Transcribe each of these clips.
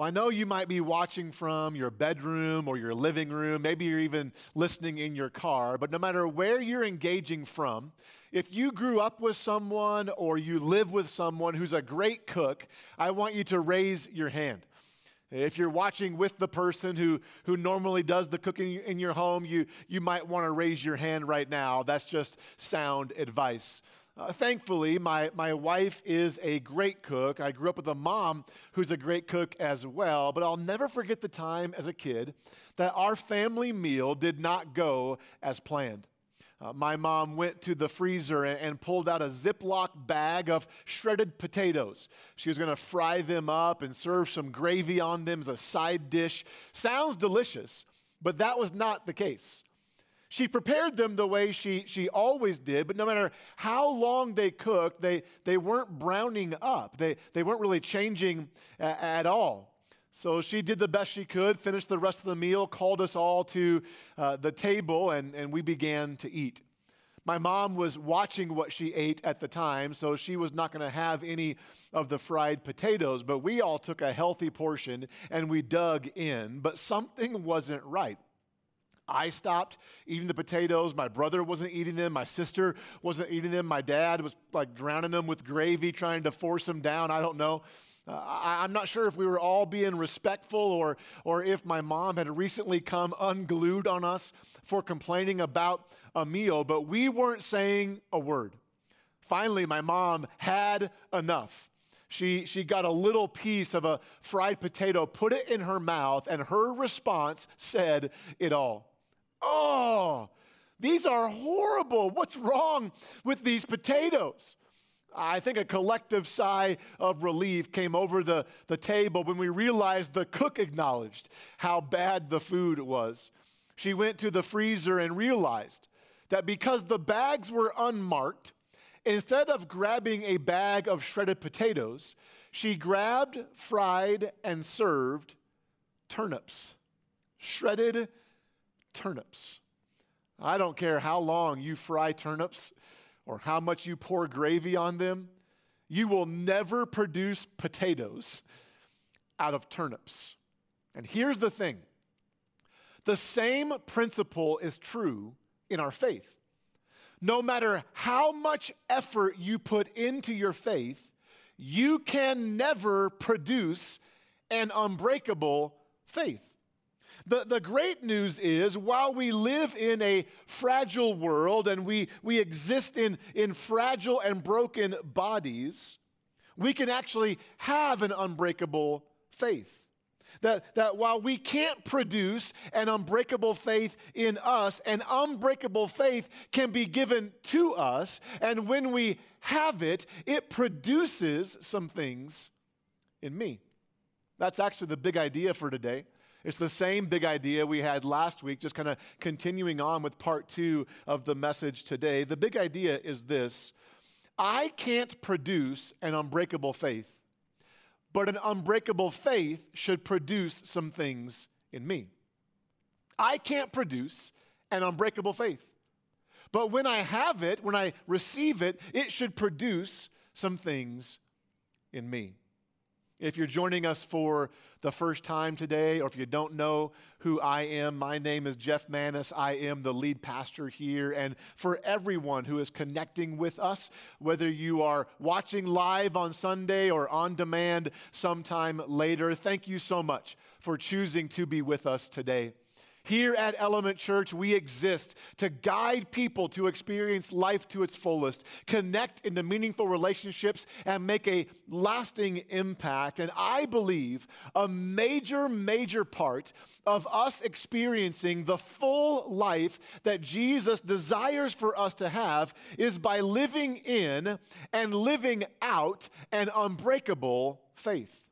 Well, I know you might be watching from your bedroom or your living room. Maybe you're even listening in your car. But no matter where you're engaging from, if you grew up with someone or you live with someone who's a great cook, I want you to raise your hand. If you're watching with the person who, who normally does the cooking in your home, you, you might want to raise your hand right now. That's just sound advice. Uh, thankfully, my, my wife is a great cook. I grew up with a mom who's a great cook as well, but I'll never forget the time as a kid that our family meal did not go as planned. Uh, my mom went to the freezer and, and, pulled out a Ziploc bag of shredded potatoes. She was going to fry them up and serve some gravy on them as a side dish. Sounds delicious, but that was not the case. She prepared them the way she, she always did, but no matter how long they cooked, they, they weren't browning up. They, they weren't really changing a, at all. So she did the best she could, finished the rest of the meal, called us all to uh, the table, and, and we began to eat. My mom was watching what she ate at the time, so she was not going to have any of the fried potatoes, but we all took a healthy portion and we dug in, but something wasn't right. I stopped eating the potatoes. My brother wasn't eating them. My sister wasn't eating them. My dad was like drowning them with gravy, trying to force them down. I don't know. Uh, I, am not sure if we were all being respectful or, or if my mom had recently come unglued on us for complaining about a meal, but we weren't saying a word. Finally, my mom had enough. She, she got a little piece of a fried potato, put it in her mouth, and her response said it all. Oh, these are horrible. What's wrong with these potatoes? I think a collective sigh of relief came over the, the table when we realized the cook acknowledged how bad the food was. She went to the freezer and realized that because the bags were unmarked, instead of grabbing a bag of shredded potatoes, she grabbed, fried, and served turnips. Shredded turnips. I don't care how long you fry turnips or how much you pour gravy on them, you will never produce potatoes out of turnips. And here's the thing the same principle is true in our faith. No matter how much effort you put into your faith, you can never produce an unbreakable faith. The, the great news is while we live in a fragile world and we, we exist in, in fragile and broken bodies, we can actually have an unbreakable faith. That, that while we can't produce an unbreakable faith in us, an unbreakable faith can be given to us. And when we have it, it produces some things in me. That's actually the big idea for today. It's the same big idea we had last week, just kind of continuing on with part two of the message today. The big idea is this I can't produce an unbreakable faith, but an unbreakable faith should produce some things in me. I can't produce an unbreakable faith. But when I have it, when I receive it, it should produce some things in me. If you're joining us for the first time today, or if you don't know who I am, my name is Jeff Manis. I am the lead pastor here. And for everyone who is connecting with us, whether you are watching live on Sunday or on demand sometime later, thank you so much for choosing to be with us today. Here at Element Church, we exist to guide people to experience life to its fullest, connect into meaningful relationships, and make a lasting impact. And I believe a major, major part of us experiencing the full life that Jesus desires for us to have is by living in and living out an unbreakable faith.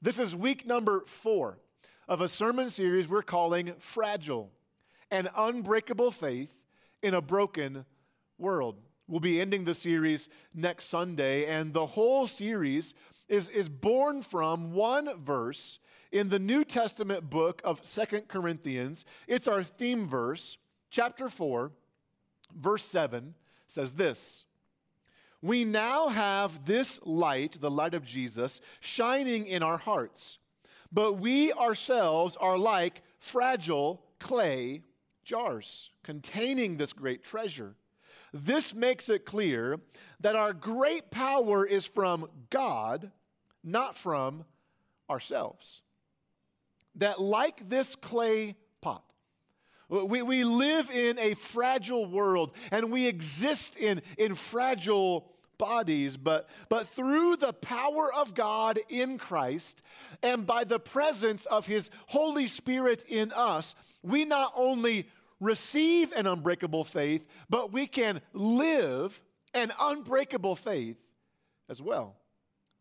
This is week number four of a sermon series we're calling Fragile An Unbreakable Faith in a Broken World. We'll be ending the series next Sunday, and the whole series is, is born from one verse in the New Testament book of Second Corinthians. It's our theme verse, chapter 4, verse 7 says this. We now have this light, the light of Jesus, shining in our hearts but we ourselves are like fragile clay jars containing this great treasure. This makes it clear that our great power is from God, not from ourselves. That, like this clay pot, we, we live in a fragile world and we exist in, in fragile bodies, but, but through the power of God in Christ and by the presence of His Holy Spirit in us, we not only receive an unbreakable faith, but we can live an unbreakable faith as well.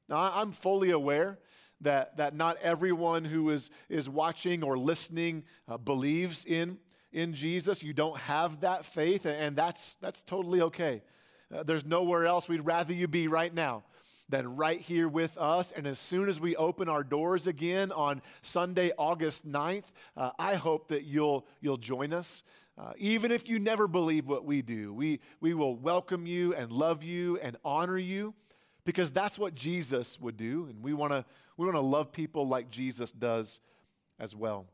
Now, I'm fully aware that, that not everyone who is, is watching or listening uh, believes in, in Jesus. You don't have that faith, and that's, that's totally okay. Uh, there's nowhere else we'd rather you be right now than right here with us. And as soon as we open our doors again on Sunday, August 9th, uh, I hope that you'll, you'll join us. Uh, even if you never believe what we do, we, we will welcome you and love you and honor you because that's what Jesus would do. And we want to we wanna love people like Jesus does as well.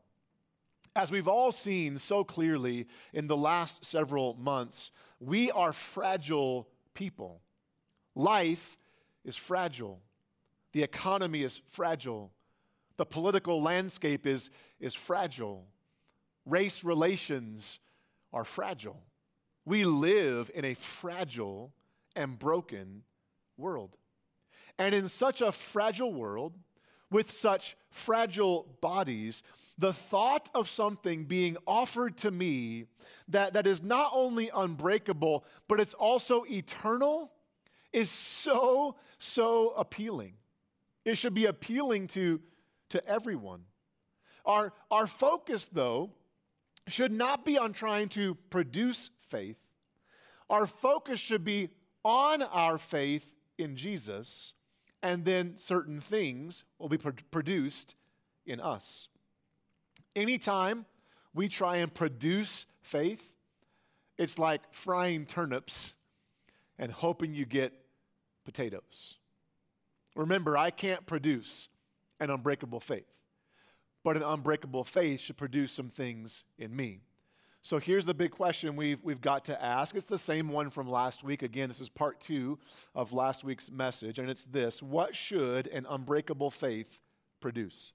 As we've all seen so clearly in the last several months, we are fragile people. Life is fragile. The economy is fragile. The political landscape is, is fragile. Race relations are fragile. We live in a fragile and broken world. And in such a fragile world, with such fragile bodies, the thought of something being offered to me that, that is not only unbreakable, but it's also eternal is so, so appealing. It should be appealing to, to everyone. Our, our focus, though, should not be on trying to produce faith. Our focus should be on our faith in Jesus, and then certain things will be produced in us. Anytime we try and produce faith, it's like frying turnips and hoping you get potatoes. Remember, I can't produce an unbreakable faith, but an unbreakable faith should produce some things in me. So here's the big question we've, we've got to ask. It's the same one from last week. Again, this is part two of last week's message, and it's this What should an unbreakable faith produce?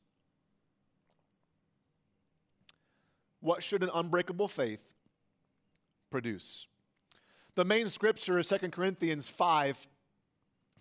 What should an unbreakable faith produce? The main scripture is 2 Corinthians 5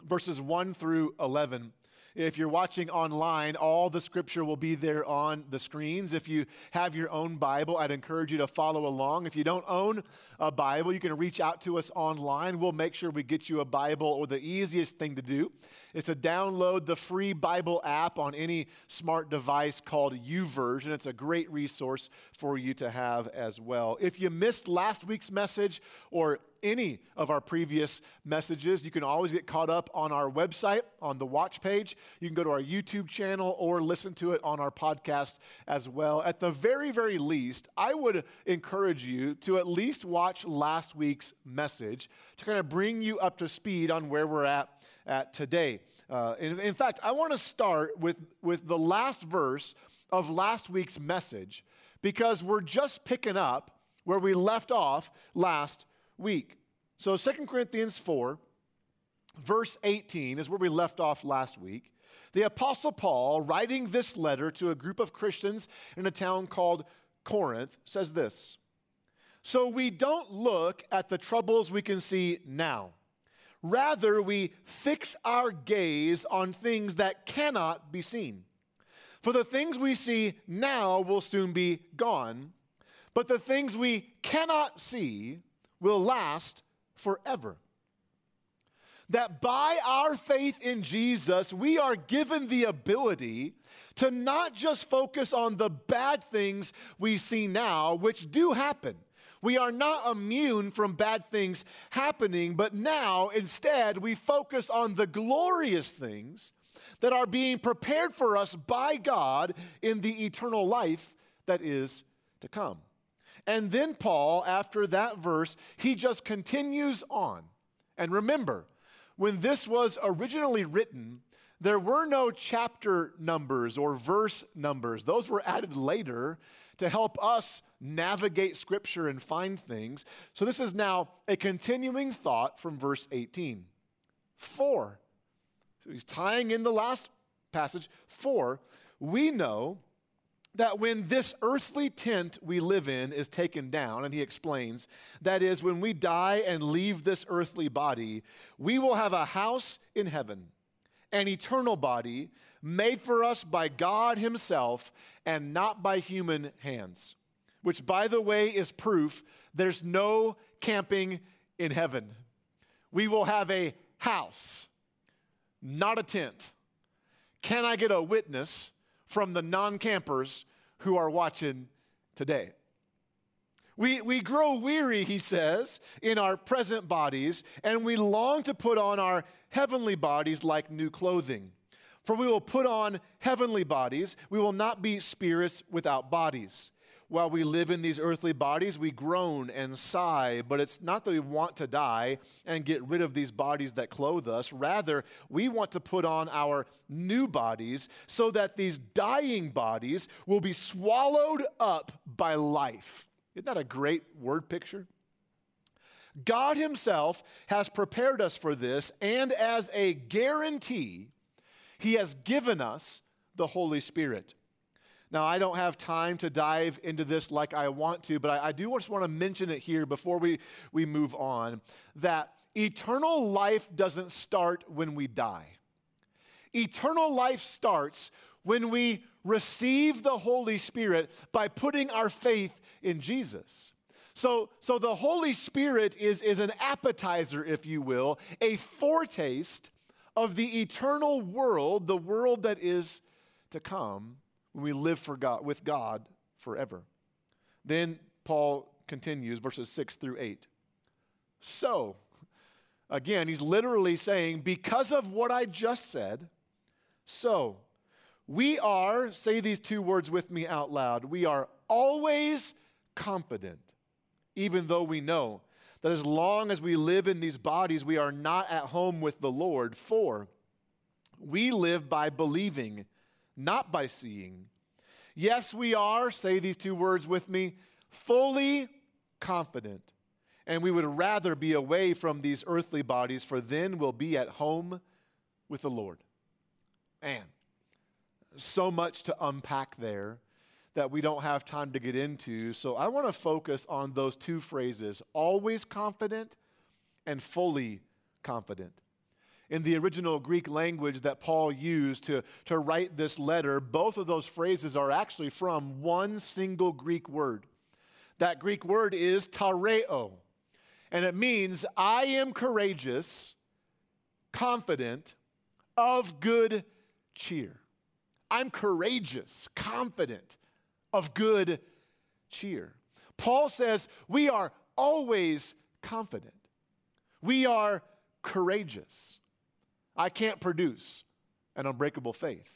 verses 1 through 11. If you're watching online, all the scripture will be there on the screens. If you have your own Bible, I'd encourage you to follow along. If you don't own a Bible, you can reach out to us online. We'll make sure we get you a Bible, or the easiest thing to do is to download the free Bible app on any smart device called YouVersion. It's a great resource for you to have as well. If you missed last week's message or any of our previous messages. You can always get caught up on our website, on the watch page. You can go to our YouTube channel or listen to it on our podcast as well. At the very, very least, I would encourage you to at least watch last week's message to kind of bring you up to speed on where we're at, at today. Uh, in, in fact, I want to start with, with the last verse of last week's message because we're just picking up where we left off last week. So 2 Corinthians 4, verse 18 is where we left off last week. The Apostle Paul, writing this letter to a group of Christians in a town called Corinth, says this So we don't look at the troubles we can see now. Rather, we fix our gaze on things that cannot be seen. For the things we see now will soon be gone, but the things we cannot see will last forever. That by our faith in Jesus, we are given the ability to not just focus on the bad things we see now, which do happen. We are not immune from bad things happening, but now instead we focus on the glorious things that are being prepared for us by God in the eternal life that is to come. And then Paul, after that verse, he just continues on. And remember, when this was originally written, there were no chapter numbers or verse numbers. Those were added later to help us navigate Scripture and find things. So this is now a continuing thought from verse 18. For, so he's tying in the last passage, Four, we know that when this earthly tent we live in is taken down, and he explains, that is, when we die and leave this earthly body, we will have a house in heaven, an eternal body made for us by God Himself and not by human hands, which, by the way, is proof there's no camping in heaven. We will have a house, not a tent. Can I get a witness from the non campers who are watching today? We, we grow weary, he says, in our present bodies, and we long to put on our heavenly bodies like new clothing. For we will put on heavenly bodies, we will not be spirits without bodies. While we live in these earthly bodies, we groan and sigh, but it's not that we want to die and get rid of these bodies that clothe us. Rather, we want to put on our new bodies so that these dying bodies will be swallowed up by life. Isn't that a great word picture? God Himself has prepared us for this, and as a guarantee, he has given us the Holy Spirit. Now, I don't have time to dive into this like I want to, but I, I do just want to mention it here before we, we move on that eternal life doesn't start when we die. Eternal life starts when we receive the Holy Spirit by putting our faith in Jesus. So, so the Holy Spirit is, is an appetizer, if you will, a foretaste of the eternal world, the world that is to come when we live for God, with God forever. Then Paul continues, verses 6 through 8. So, again, he's literally saying, because of what I just said, so we are, say these two words with me out loud, we are always confident, even though we know that as long as we live in these bodies, we are not at home with the Lord. For we live by believing, not by seeing. Yes, we are, say these two words with me, fully confident. And we would rather be away from these earthly bodies, for then we'll be at home with the Lord. And so much to unpack there that we don't have time to get into. So I want to focus on those two phrases always confident and fully confident. In the original Greek language that Paul used to, to write this letter, both of those phrases are actually from one single Greek word. That Greek word is tharreo, and it means I am courageous, confident, of good cheer. I'm courageous, confident, of good cheer. Paul says we are always confident, we are courageous. I can't produce an unbreakable faith.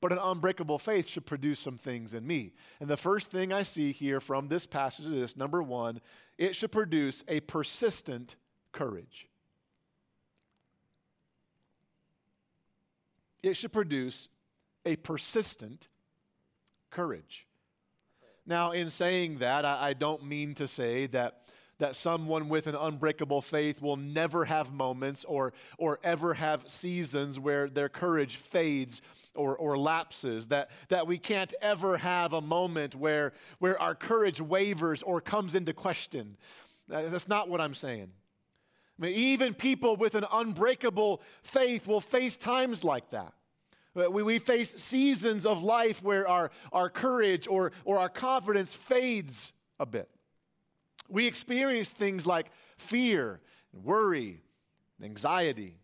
But an unbreakable faith should produce some things in me. And the first thing I see here from this passage is this number one, it should produce a persistent courage. It should produce a persistent courage. Now, in saying that, I, I don't mean to say that that someone with an unbreakable faith will never have moments or, or ever have seasons where their courage fades or, or lapses, that, that we can't ever have a moment where, where our courage wavers or comes into question. That's not what I'm saying. I mean, even people with an unbreakable faith will face times like that. Uh, we, we face seasons of life where our, our courage or, or our confidence fades a bit. We experience things like fear, worry, anxiety.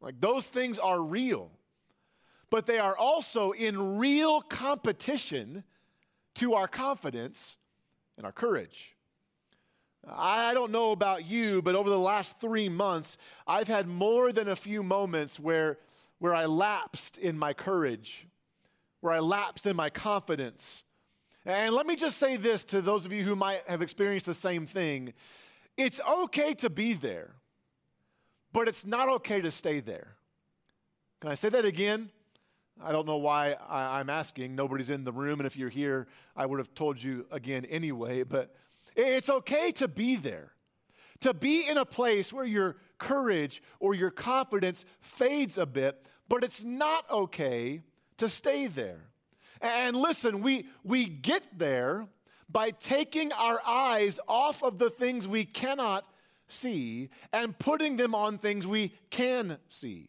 Like those things are real, but they are also in real competition to our confidence and our courage. I don't know about you, but over the last three months, I've had more than a few moments where where I lapsed in my courage, where I lapsed in my confidence. And let me just say this to those of you who might have experienced the same thing it's okay to be there, but it's not okay to stay there. Can I say that again? I don't know why I, am asking. Nobody's in the room, and if you're here, I would have told you again anyway. But it's okay to be there, to be in a place where your courage or your confidence fades a bit, but it's not okay to stay there. And listen, we, we get there by taking our eyes off of the things we cannot see and putting them on things we can see.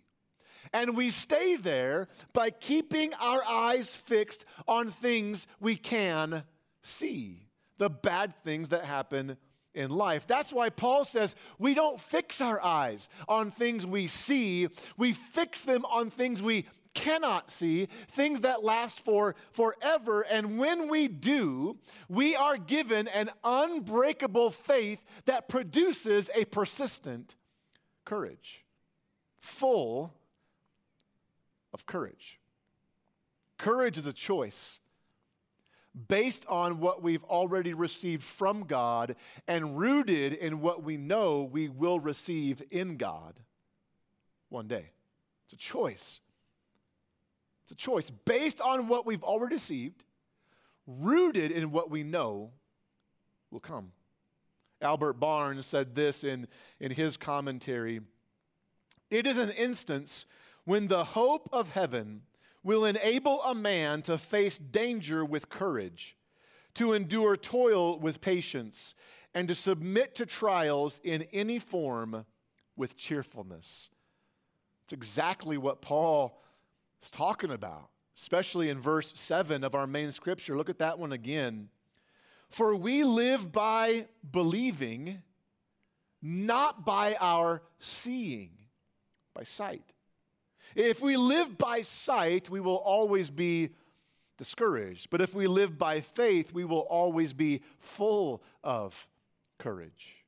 And we stay there by keeping our eyes fixed on things we can see, the bad things that happen in life. That's why Paul says we don't fix our eyes on things we see, we fix them on things we cannot see, things that last for forever. And when we do, we are given an unbreakable faith that produces a persistent courage, full of courage. Courage is a choice based on what we've already received from God and rooted in what we know we will receive in God one day. It's a choice. It's a choice based on what we've already received, rooted in what we know will come. Albert Barnes said this in, in his commentary It is an instance when the hope of heaven will enable a man to face danger with courage, to endure toil with patience, and to submit to trials in any form with cheerfulness. It's exactly what Paul is talking about, especially in verse 7 of our main scripture. Look at that one again. For we live by believing, not by our seeing, by sight. If we live by sight, we will always be discouraged. But if we live by faith, we will always be full of courage.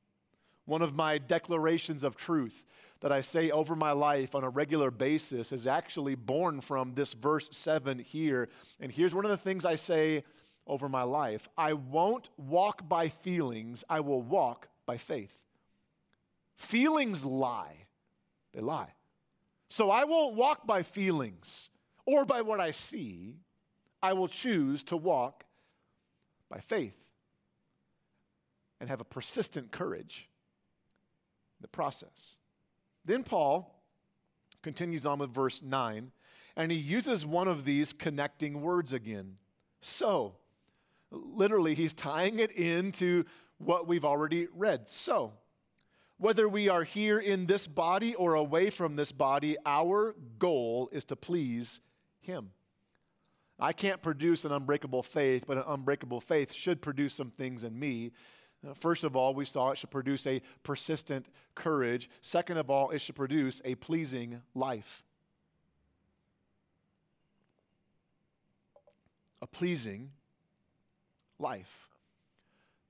One of my declarations of truth that I say over my life on a regular basis is actually born from this verse 7 here. And here's one of the things I say over my life I won't walk by feelings, I will walk by faith. Feelings lie, they lie. So I won't walk by feelings or by what I see. I will choose to walk by faith and have a persistent courage in the process. Then Paul continues on with verse 9, and he uses one of these connecting words again. So, literally, he's tying it into what we've already read. So, whether we are here in this body or away from this body, our goal is to please Him. I can't produce an unbreakable faith, but an unbreakable faith should produce some things in me. Uh, first of all, we saw it should produce a persistent courage. Second of all, it should produce a pleasing life. A pleasing life.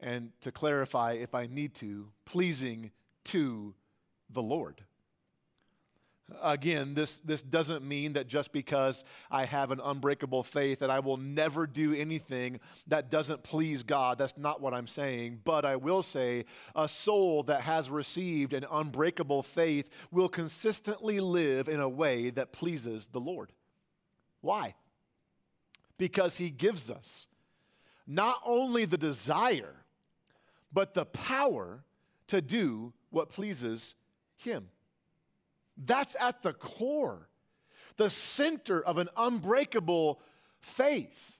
And to clarify, if I need to, pleasing to the Lord. Again, this, this doesn't mean that just because I have an unbreakable faith that I will never do anything that doesn't please God. That's not what I'm saying. But I will say a soul that has received an unbreakable faith will consistently live in a way that pleases the Lord. Why? Because He gives us not only the desire, but the power to do what pleases Him. That's at the core, the center of an unbreakable faith.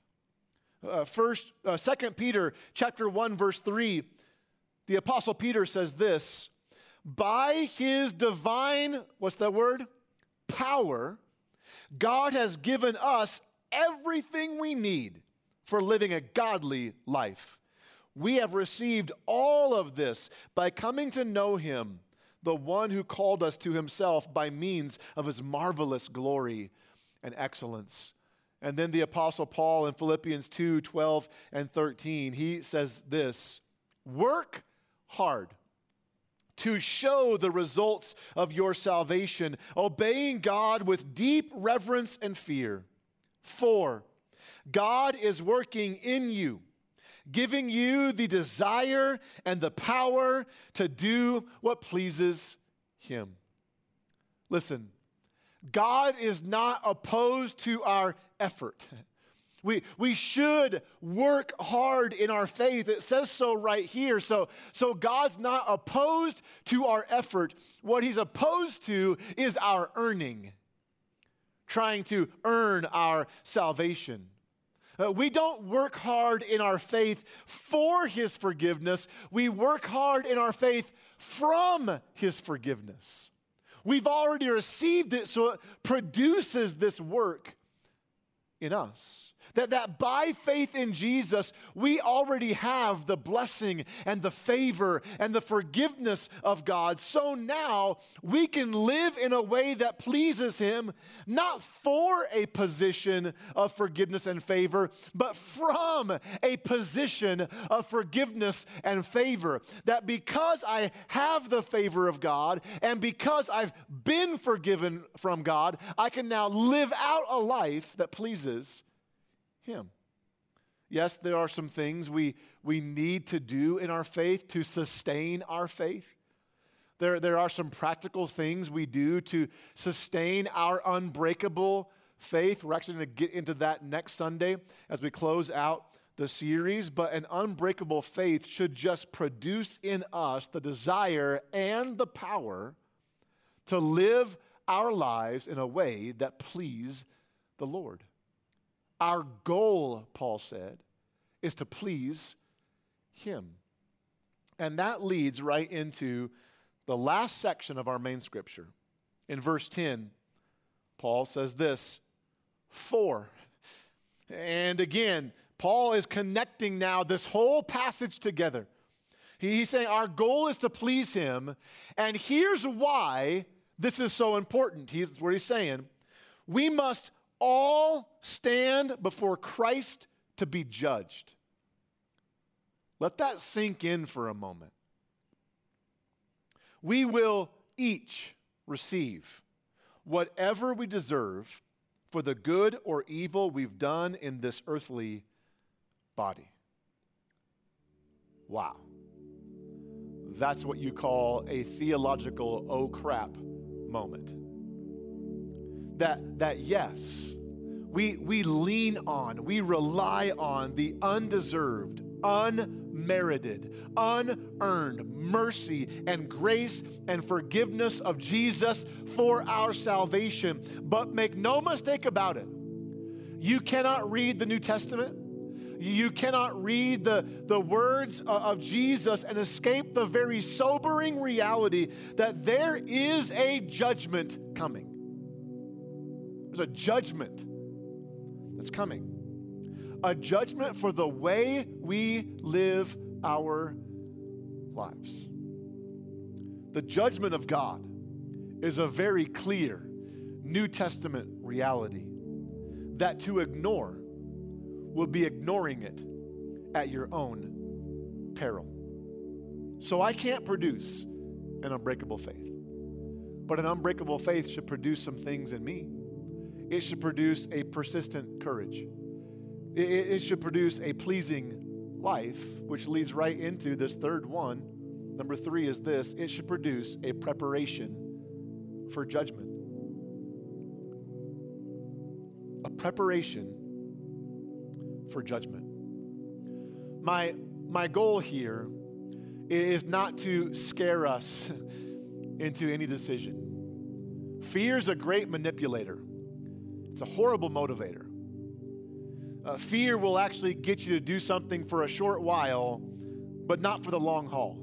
Uh, first, uh, Second Peter chapter one verse three, the apostle Peter says this: By His divine, what's that word? Power, God has given us everything we need for living a godly life. We have received all of this by coming to know him, the one who called us to himself by means of his marvelous glory and excellence. And then the Apostle Paul in Philippians 2 12 and 13, he says this Work hard to show the results of your salvation, obeying God with deep reverence and fear. For God is working in you giving you the desire and the power to do what pleases Him. Listen, God is not opposed to our effort. We, we should work hard in our faith. It says so right here. So, so God's not opposed to our effort. What He's opposed to is our earning, trying to earn our salvation. Uh, we don't work hard in our faith for His forgiveness, we work hard in our faith from His forgiveness. We've already received it, so it produces this work in us. That, that by faith in Jesus, we already have the blessing and the favor and the forgiveness of God. So now we can live in a way that pleases Him, not for a position of forgiveness and favor, but from a position of forgiveness and favor. That because I have the favor of God and because I've been forgiven from God, I can now live out a life that pleases him. Yes, there are some things we, we need to do in our faith to sustain our faith. There, there are some practical things we do to sustain our unbreakable faith. We're actually going to get into that next Sunday as we close out the series. But an unbreakable faith should just produce in us the desire and the power to live our lives in a way that please the Lord. Our goal, Paul said, is to please Him. And that leads right into the last section of our main scripture. In verse 10, Paul says this For. And again, Paul is connecting now this whole passage together. He's saying our goal is to please him. And here's why this is so important. He's what he's saying. We must all stand before Christ to be judged. Let that sink in for a moment. We will each receive whatever we deserve for the good or evil we've done in this earthly body. Wow. That's what you call a theological oh crap moment that, that yes, we, we lean on, we rely on the undeserved, unmerited, unearned mercy and grace and forgiveness of Jesus for our salvation. But make no mistake about it, you cannot read the New Testament. You cannot read the, the words of Jesus and escape the very sobering reality that there is a judgment coming. There's a judgment that's coming. A judgment for the way we live our lives. The judgment of God is a very clear New Testament reality that to ignore will be ignoring it at your own peril. So I can't produce an unbreakable faith, but an unbreakable faith should produce some things in me it should produce a persistent courage. It, it should produce a pleasing life, which leads right into this third one. Number three is this it should produce a preparation for judgment. A preparation for judgment. My, my goal here is not to scare us into any decision. Fear is a great manipulator. It's a horrible motivator. Uh, fear will actually get you to do something for a short while, but not for the long haul.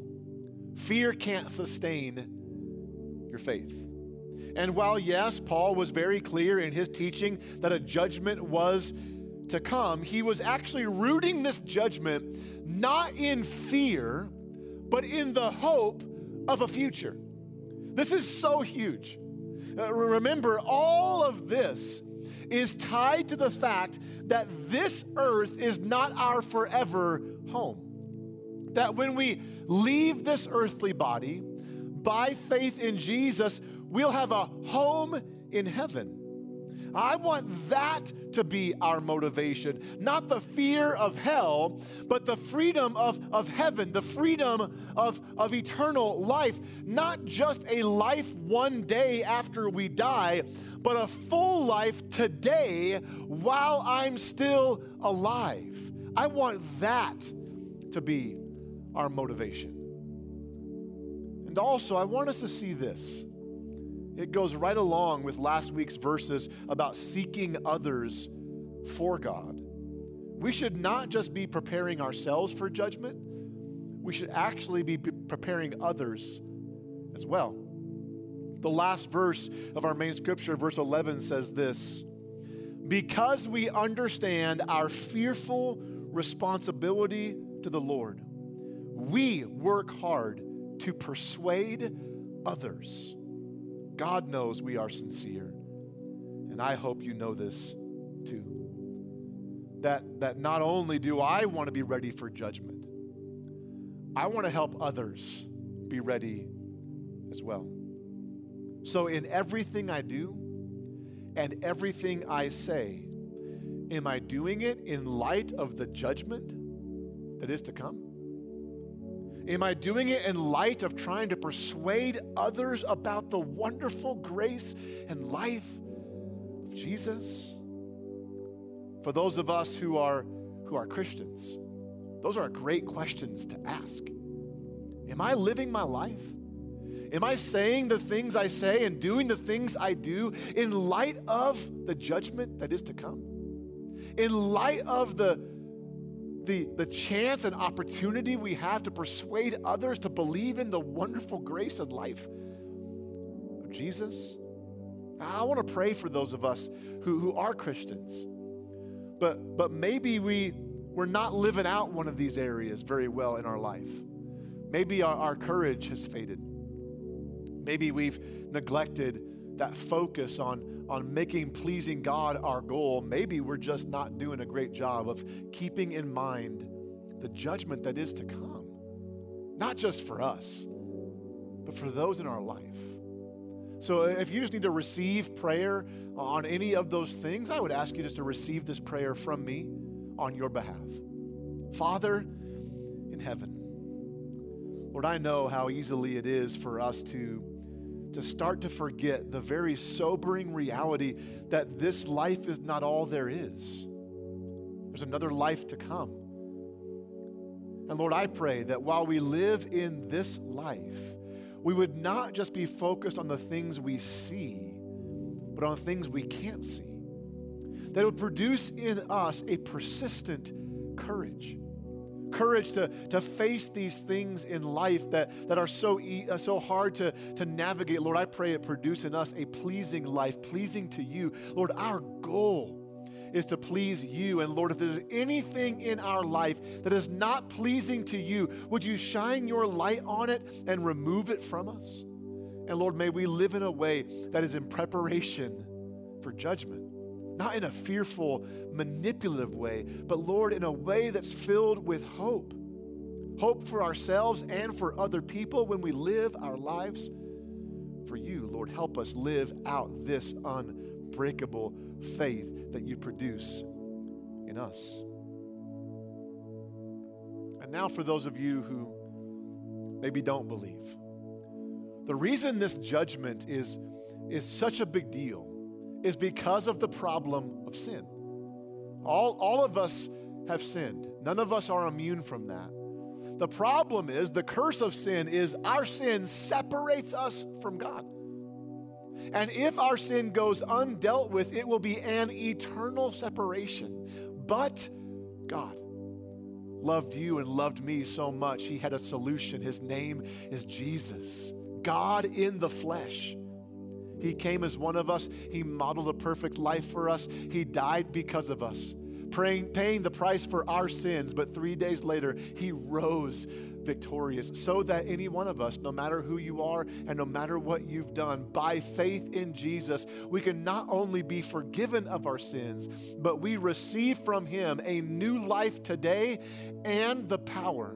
Fear can't sustain your faith. And while, yes, Paul was very clear in his teaching that a judgment was to come, he was actually rooting this judgment not in fear, but in the hope of a future. This is so huge. Uh, remember, all of this is tied to the fact that this earth is not our forever home. That when we leave this earthly body, by faith in Jesus, we'll have a home in heaven. I want that to be our motivation. Not the fear of hell, but the freedom of, of heaven, the freedom of, of eternal life. Not just a life one day after we die, but a full life today while I'm still alive. I want that to be our motivation. And also, I want us to see this. It goes right along with last week's verses about seeking others for God. We should not just be preparing ourselves for judgment, we should actually be preparing others as well. The last verse of our main scripture, verse 11, says this Because we understand our fearful responsibility to the Lord, we work hard to persuade others. God knows we are sincere. And I hope you know this too. That, that not only do I want to be ready for judgment, I want to help others be ready as well. So, in everything I do and everything I say, am I doing it in light of the judgment that is to come? Am I doing it in light of trying to persuade others about the wonderful grace and life of Jesus? For those of us who are, who are Christians, those are great questions to ask. Am I living my life? Am I saying the things I say and doing the things I do in light of the judgment that is to come? In light of the the, the chance and opportunity we have to persuade others to believe in the wonderful grace and life of Jesus. I want to pray for those of us who, who are Christians, but, but maybe we, we're not living out one of these areas very well in our life. Maybe our, our courage has faded. Maybe we've neglected that focus on on making pleasing God our goal, maybe we're just not doing a great job of keeping in mind the judgment that is to come. Not just for us, but for those in our life. So if you just need to receive prayer on any of those things, I would ask you just to receive this prayer from me on your behalf. Father in heaven, Lord, I know how easily it is for us to to start to forget the very sobering reality that this life is not all there is. There's another life to come. And Lord, I pray that while we live in this life, we would not just be focused on the things we see, but on things we can't see. That would produce in us a persistent courage courage to, to face these things in life that, that are so, e- uh, so hard to, to navigate. Lord, I pray it produce in us a pleasing life, pleasing to you. Lord, our goal is to please you. And Lord, if there's anything in our life that is not pleasing to you, would you shine your light on it and remove it from us? And Lord, may we live in a way that is in preparation for judgment not in a fearful, manipulative way, but Lord, in a way that's filled with hope. Hope for ourselves and for other people when we live our lives for you. Lord, help us live out this unbreakable faith that you produce in us. And now, for those of you who maybe don't believe, the reason this judgment is, is such a big deal is because of the problem of sin. All, all of us have sinned. None of us are immune from that. The problem is, the curse of sin is our sin separates us from God. And if our sin goes undealt with, it will be an eternal separation. But God loved you and loved me so much, He had a solution. His name is Jesus, God in the flesh. He came as one of us. He modeled a perfect life for us. He died because of us, praying, paying the price for our sins. But three days later, He rose victorious so that any one of us, no matter who you are and no matter what you've done, by faith in Jesus, we can not only be forgiven of our sins, but we receive from Him a new life today and the power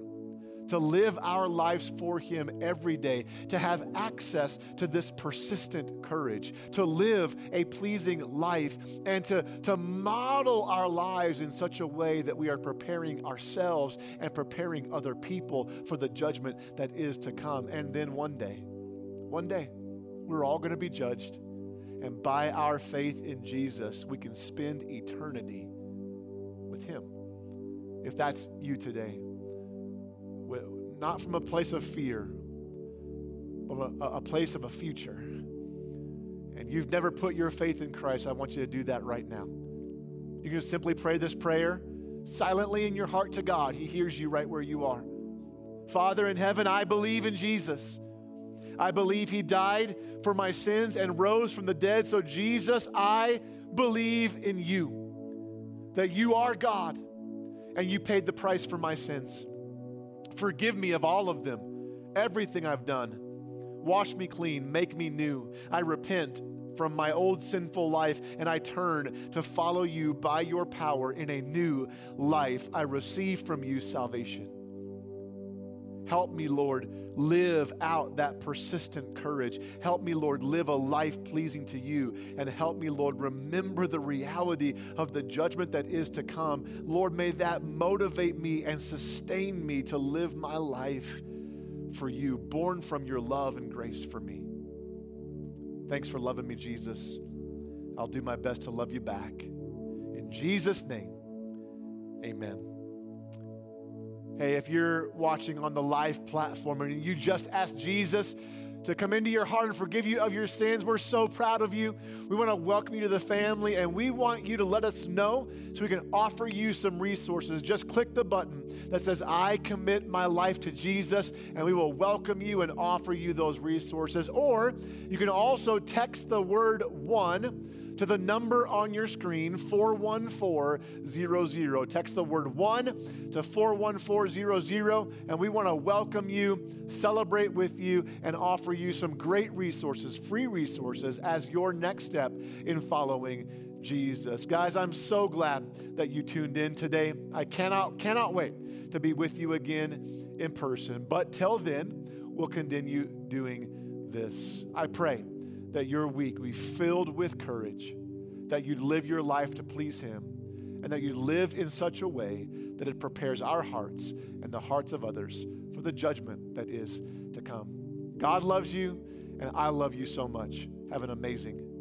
to live our lives for Him every day, to have access to this persistent courage, to live a pleasing life, and to, to model our lives in such a way that we are preparing ourselves and preparing other people for the judgment that is to come. And then one day, one day, we're all going to be judged. And by our faith in Jesus, we can spend eternity with Him. If that's you today, not from a place of fear, but a, a place of a future. And you've never put your faith in Christ, I want you to do that right now. You can simply pray this prayer silently in your heart to God. He hears you right where you are. Father in heaven, I believe in Jesus. I believe he died for my sins and rose from the dead. So, Jesus, I believe in you, that you are God and you paid the price for my sins. Forgive me of all of them, everything I've done. Wash me clean, make me new. I repent from my old sinful life and I turn to follow you by your power in a new life. I receive from you salvation. Help me, Lord, live out that persistent courage. Help me, Lord, live a life pleasing to you. And help me, Lord, remember the reality of the judgment that is to come. Lord, may that motivate me and sustain me to live my life for you, born from your love and grace for me. Thanks for loving me, Jesus. I'll do my best to love you back. In Jesus' name, amen. Hey, if you're watching on the live platform and you just asked Jesus to come into your heart and forgive you of your sins, we're so proud of you. We want to welcome you to the family and we want you to let us know so we can offer you some resources. Just click the button that says, I commit my life to Jesus, and we will welcome you and offer you those resources. Or you can also text the word one to the number on your screen, 41400. Text the word one to 41400, and we want to welcome you, celebrate with you, and offer you some great resources, free resources, as your next step in following Jesus. Guys, I'm so glad that you tuned in today. I cannot, cannot wait to be with you again in person. But till then, we'll continue doing this. I pray that your week, be filled with courage, that you'd live your life to please Him, and that you live in such a way that it prepares our hearts and the hearts of others for the judgment that is to come. God loves you, and I love you so much. Have an amazing